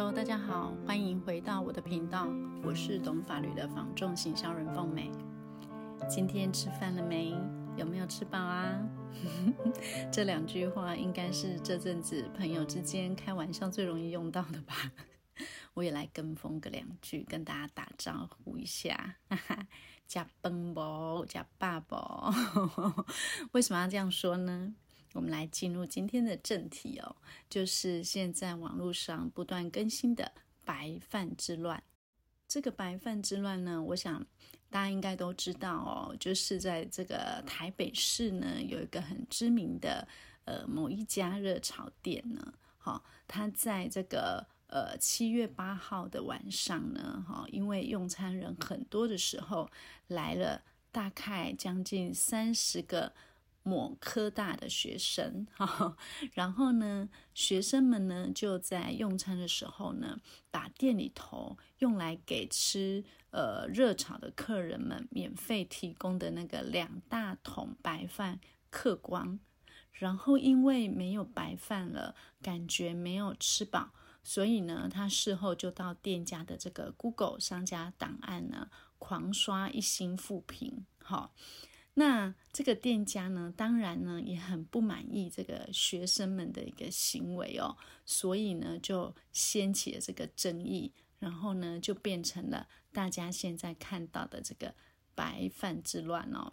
Hello，大家好，欢迎回到我的频道，我是懂法律的房仲行销人凤美。今天吃饭了没？有没有吃饱啊？这两句话应该是这阵子朋友之间开玩笑最容易用到的吧？我也来跟风个两句，跟大家打招呼一下。哈哈，呷饭无，呷饱无。为什么要这样说呢？我们来进入今天的正题哦，就是现在网络上不断更新的白饭之乱。这个白饭之乱呢，我想大家应该都知道哦，就是在这个台北市呢，有一个很知名的呃某一家热炒店呢，哈、哦，他在这个呃七月八号的晚上呢，哈、因为用餐人很多的时候，来了大概将近三十个。某科大的学生，哈，然后呢，学生们呢就在用餐的时候呢，把店里头用来给吃呃热炒的客人们免费提供的那个两大桶白饭嗑光，然后因为没有白饭了，感觉没有吃饱，所以呢，他事后就到店家的这个 Google 商家档案呢，狂刷一星负评，哈。那这个店家呢，当然呢也很不满意这个学生们的一个行为哦，所以呢就掀起了这个争议，然后呢就变成了大家现在看到的这个白饭之乱哦。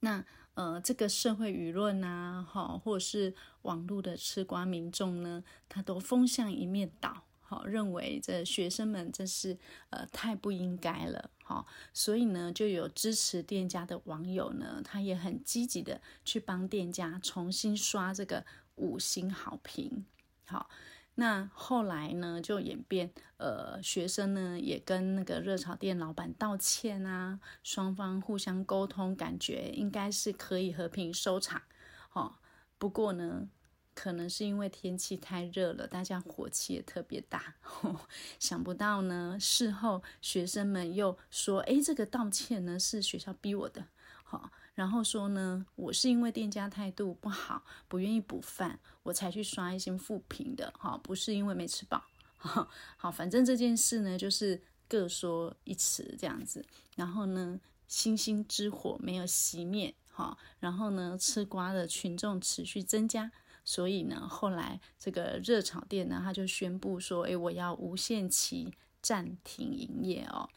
那呃，这个社会舆论啊，哈，或者是网络的吃瓜民众呢，他都风向一面倒。好，认为这学生们真是呃太不应该了，好，所以呢，就有支持店家的网友呢，他也很积极的去帮店家重新刷这个五星好评。好，那后来呢，就演变，呃，学生呢也跟那个热炒店老板道歉啊，双方互相沟通，感觉应该是可以和平收场。好，不过呢。可能是因为天气太热了，大家火气也特别大。想不到呢，事后学生们又说：“诶，这个道歉呢是学校逼我的。”好，然后说呢，我是因为店家态度不好，不愿意补饭，我才去刷一些负评的。好，不是因为没吃饱。好，反正这件事呢，就是各说一词这样子。然后呢，星星之火没有熄灭。好，然后呢，吃瓜的群众持续增加。所以呢，后来这个热炒店呢，他就宣布说：“诶，我要无限期暂停营业哦。”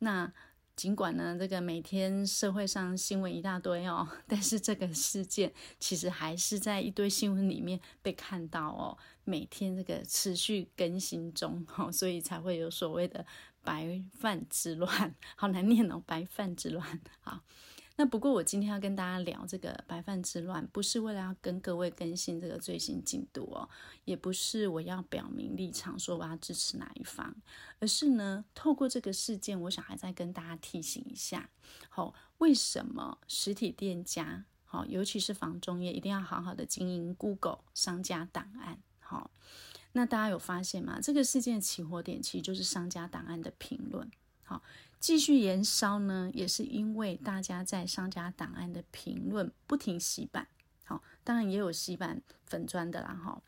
那尽管呢，这个每天社会上新闻一大堆哦，但是这个事件其实还是在一堆新闻里面被看到哦，每天这个持续更新中哦，所以才会有所谓的“白饭之乱”，好难念哦，“白饭之乱”好。那不过我今天要跟大家聊这个白饭之乱，不是为了要跟各位更新这个最新进度哦，也不是我要表明立场说我要支持哪一方，而是呢，透过这个事件，我想还在跟大家提醒一下，好，为什么实体店家，好，尤其是房仲业，一定要好好的经营 Google 商家档案，好，那大家有发现吗？这个事件起火点其实就是商家档案的评论。好，继续延烧呢，也是因为大家在商家档案的评论不停洗版。好，当然也有洗版粉砖的啦。哈，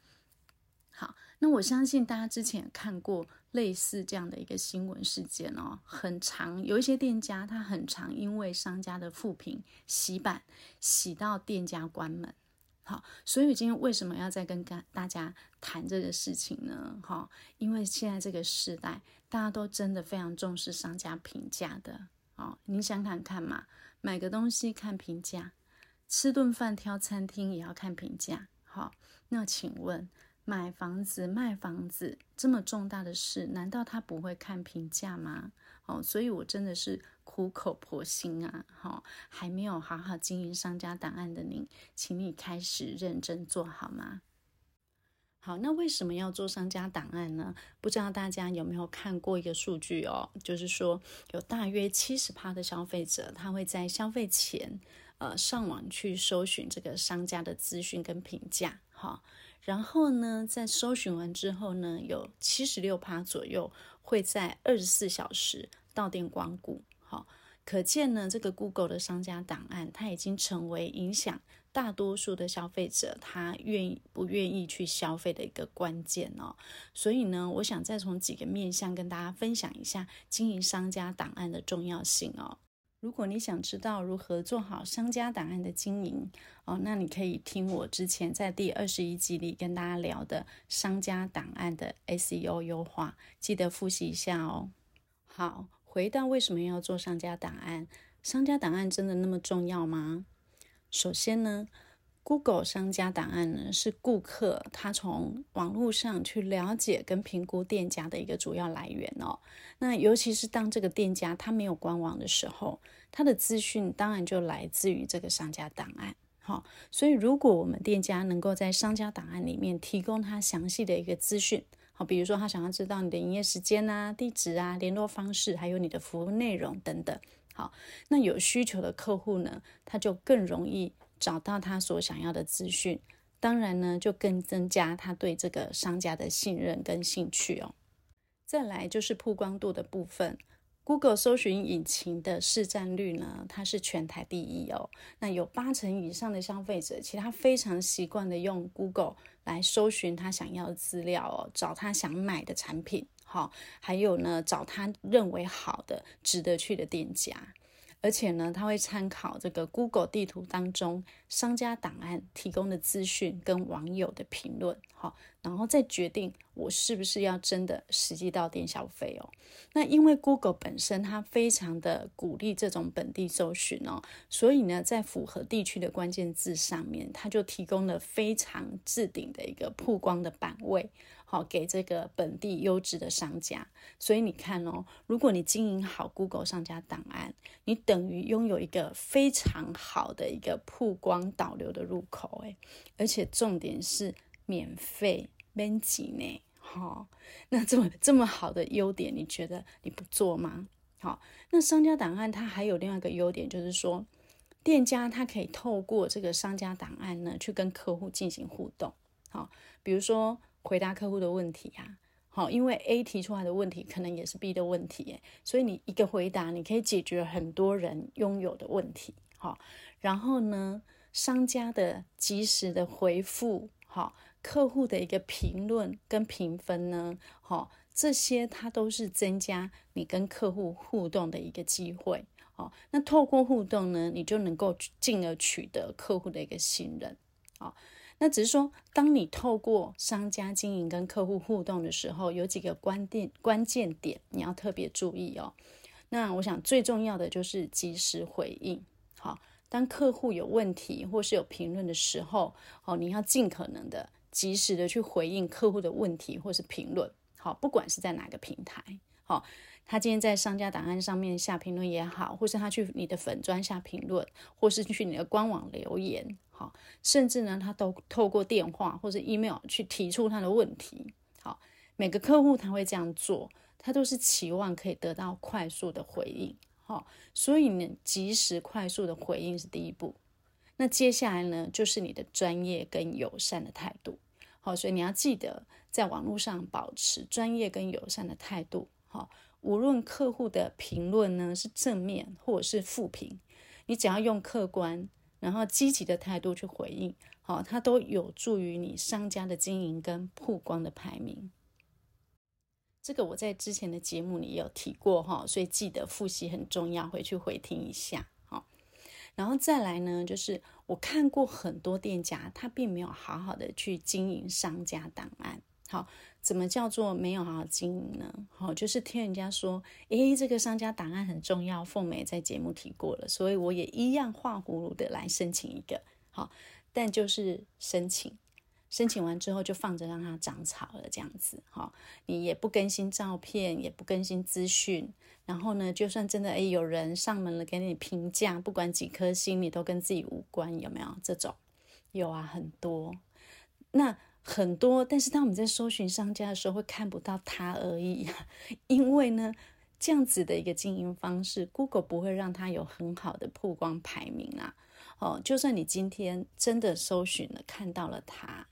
好，那我相信大家之前看过类似这样的一个新闻事件哦，很常有一些店家他很常因为商家的负评洗版，洗到店家关门。好，所以今天为什么要再跟大家谈这个事情呢？哈，因为现在这个时代，大家都真的非常重视商家评价的。哦，你想看看嘛，买个东西看评价，吃顿饭挑餐厅也要看评价。好，那请问？买房子、卖房子这么重大的事，难道他不会看评价吗？哦，所以我真的是苦口婆心啊！哈、还没有好好经营商家档案的您，请你开始认真做好吗？好，那为什么要做商家档案呢？不知道大家有没有看过一个数据哦，就是说有大约七十趴的消费者，他会在消费前，呃，上网去搜寻这个商家的资讯跟评价。好，然后呢，在搜寻完之后呢，有七十六趴左右会在二十四小时到店光顾。可见呢，这个 Google 的商家档案，它已经成为影响大多数的消费者他愿意不愿意去消费的一个关键哦。所以呢，我想再从几个面向跟大家分享一下经营商家档案的重要性哦。如果你想知道如何做好商家档案的经营哦，那你可以听我之前在第二十一集里跟大家聊的商家档案的 SEO 优化，记得复习一下哦。好，回到为什么要做商家档案？商家档案真的那么重要吗？首先呢，Google 商家档案呢是顾客他从网络上去了解跟评估店家的一个主要来源哦。那尤其是当这个店家他没有官网的时候，他的资讯当然就来自于这个商家档案。好，所以如果我们店家能够在商家档案里面提供他详细的一个资讯，好，比如说他想要知道你的营业时间啊、地址啊、联络方式，还有你的服务内容等等。好，那有需求的客户呢，他就更容易找到他所想要的资讯，当然呢，就更增加他对这个商家的信任跟兴趣哦。再来就是曝光度的部分，Google 搜寻引擎的市占率呢，它是全台第一哦。那有八成以上的消费者，其实他非常习惯的用 Google 来搜寻他想要的资料哦，找他想买的产品。好，还有呢，找他认为好的、值得去的店家，而且呢，他会参考这个 Google 地图当中商家档案提供的资讯跟网友的评论，好，然后再决定我是不是要真的实际到店消费哦。那因为 Google 本身它非常的鼓励这种本地搜寻哦，所以呢，在符合地区的关键字上面，它就提供了非常置顶的一个曝光的版位。好，给这个本地优质的商家，所以你看哦，如果你经营好 Google 商家档案，你等于拥有一个非常好的一个曝光导流的入口，诶，而且重点是免费免钱呢，好，那这么这么好的优点，你觉得你不做吗？好，那商家档案它还有另外一个优点，就是说店家它可以透过这个商家档案呢，去跟客户进行互动，好，比如说。回答客户的问题啊，好，因为 A 提出来的问题可能也是 B 的问题，所以你一个回答，你可以解决很多人拥有的问题，好，然后呢，商家的及时的回复，好，客户的一个评论跟评分呢，好，这些它都是增加你跟客户互动的一个机会，好，那透过互动呢，你就能够进而取得客户的一个信任，好。那只是说，当你透过商家经营跟客户互动的时候，有几个关键关键点你要特别注意哦。那我想最重要的就是及时回应。好，当客户有问题或是有评论的时候，哦，你要尽可能的及时的去回应客户的问题或是评论。好，不管是在哪个平台，好。他今天在商家档案上面下评论也好，或是他去你的粉专下评论，或是去你的官网留言，好，甚至呢，他都透过电话或者 email 去提出他的问题，好，每个客户他会这样做，他都是期望可以得到快速的回应，好，所以呢，及时快速的回应是第一步，那接下来呢，就是你的专业跟友善的态度，好，所以你要记得在网络上保持专业跟友善的态度，好。无论客户的评论呢是正面或者是负评，你只要用客观然后积极的态度去回应，好，它都有助于你商家的经营跟曝光的排名。这个我在之前的节目里有提过哈，所以记得复习很重要，回去回听一下。好，然后再来呢，就是我看过很多店家，他并没有好好的去经营商家档案。好。怎么叫做没有好好经营呢？好，就是听人家说，诶，这个商家档案很重要，凤美在节目提过了，所以我也一样画葫芦的来申请一个。好，但就是申请，申请完之后就放着让它长草了，这样子。好，你也不更新照片，也不更新资讯，然后呢，就算真的诶有人上门了给你评价，不管几颗星，你都跟自己无关，有没有这种？有啊，很多。那。很多，但是当我们在搜寻商家的时候，会看不到他而已，因为呢，这样子的一个经营方式，Google 不会让它有很好的曝光排名啊。哦，就算你今天真的搜寻了，看到了他，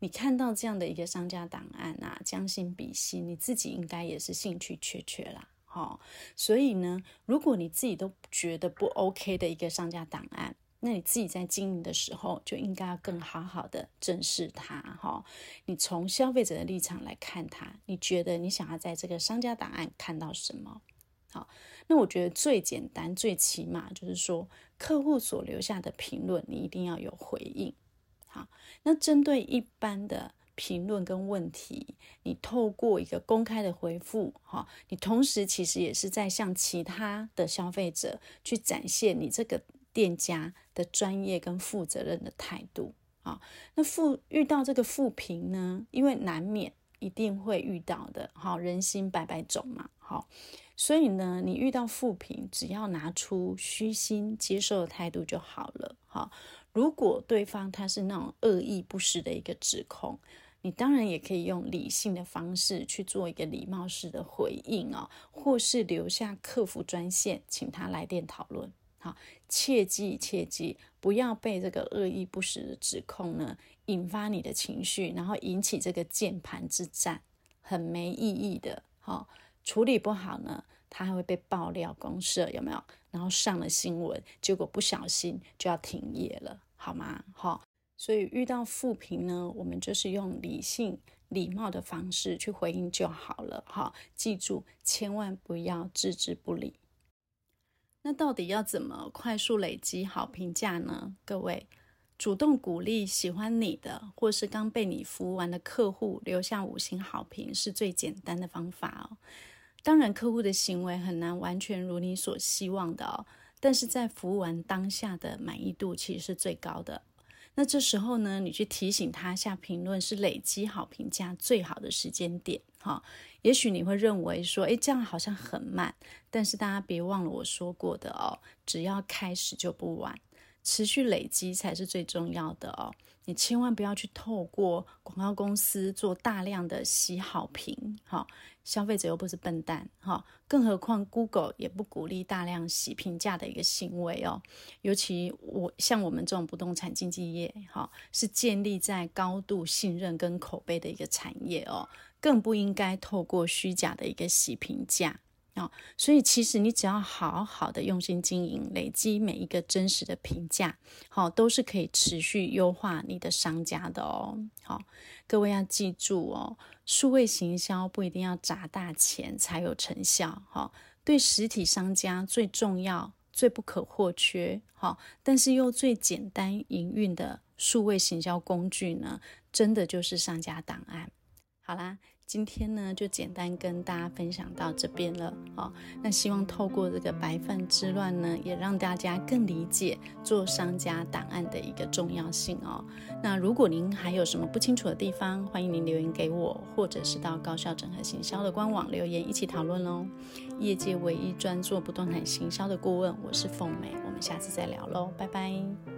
你看到这样的一个商家档案啊，将心比心，你自己应该也是兴趣缺缺啦。哦，所以呢，如果你自己都觉得不 OK 的一个商家档案，那你自己在经营的时候，就应该要更好好的正视它哈。你从消费者的立场来看它，你觉得你想要在这个商家档案看到什么？好，那我觉得最简单、最起码就是说，客户所留下的评论，你一定要有回应。好，那针对一般的评论跟问题，你透过一个公开的回复，哈，你同时其实也是在向其他的消费者去展现你这个。店家的专业跟负责任的态度。啊，那负遇到这个负评呢，因为难免一定会遇到的，好，人心百百种嘛，好，所以呢，你遇到负评，只要拿出虚心接受的态度就好了，好，如果对方他是那种恶意不实的一个指控，你当然也可以用理性的方式去做一个礼貌式的回应啊，或是留下客服专线，请他来电讨论。好，切记切记，不要被这个恶意不实的指控呢，引发你的情绪，然后引起这个键盘之战，很没意义的。好，处理不好呢，它还会被爆料公社，有没有？然后上了新闻，结果不小心就要停业了，好吗？好，所以遇到负评呢，我们就是用理性、礼貌的方式去回应就好了。哈，记住，千万不要置之不理。那到底要怎么快速累积好评价呢？各位，主动鼓励喜欢你的或是刚被你服务完的客户留下五星好评是最简单的方法哦。当然，客户的行为很难完全如你所希望的哦，但是在服务完当下的满意度其实是最高的。那这时候呢，你去提醒他下评论是累积好评价最好的时间点。哈，也许你会认为说，诶，这样好像很慢。但是大家别忘了我说过的哦，只要开始就不晚，持续累积才是最重要的哦。你千万不要去透过广告公司做大量的洗好评，哈，消费者又不是笨蛋，哈，更何况 Google 也不鼓励大量洗评价的一个行为哦。尤其我像我们这种不动产经纪业，哈，是建立在高度信任跟口碑的一个产业哦，更不应该透过虚假的一个洗评价。啊、所以其实你只要好好的用心经营，累积每一个真实的评价，好、都是可以持续优化你的商家的哦。好、各位要记住哦，数位行销不一定要砸大钱才有成效。哈、哦，对实体商家最重要、最不可或缺，好、但是又最简单营运的数位行销工具呢，真的就是商家档案。好啦。今天呢，就简单跟大家分享到这边了。好，那希望透过这个白饭之乱呢，也让大家更理解做商家档案的一个重要性哦。那如果您还有什么不清楚的地方，欢迎您留言给我，或者是到高效整合行销的官网留言一起讨论哦。业界唯一专做不动产行销的顾问，我是凤美，我们下次再聊喽，拜拜。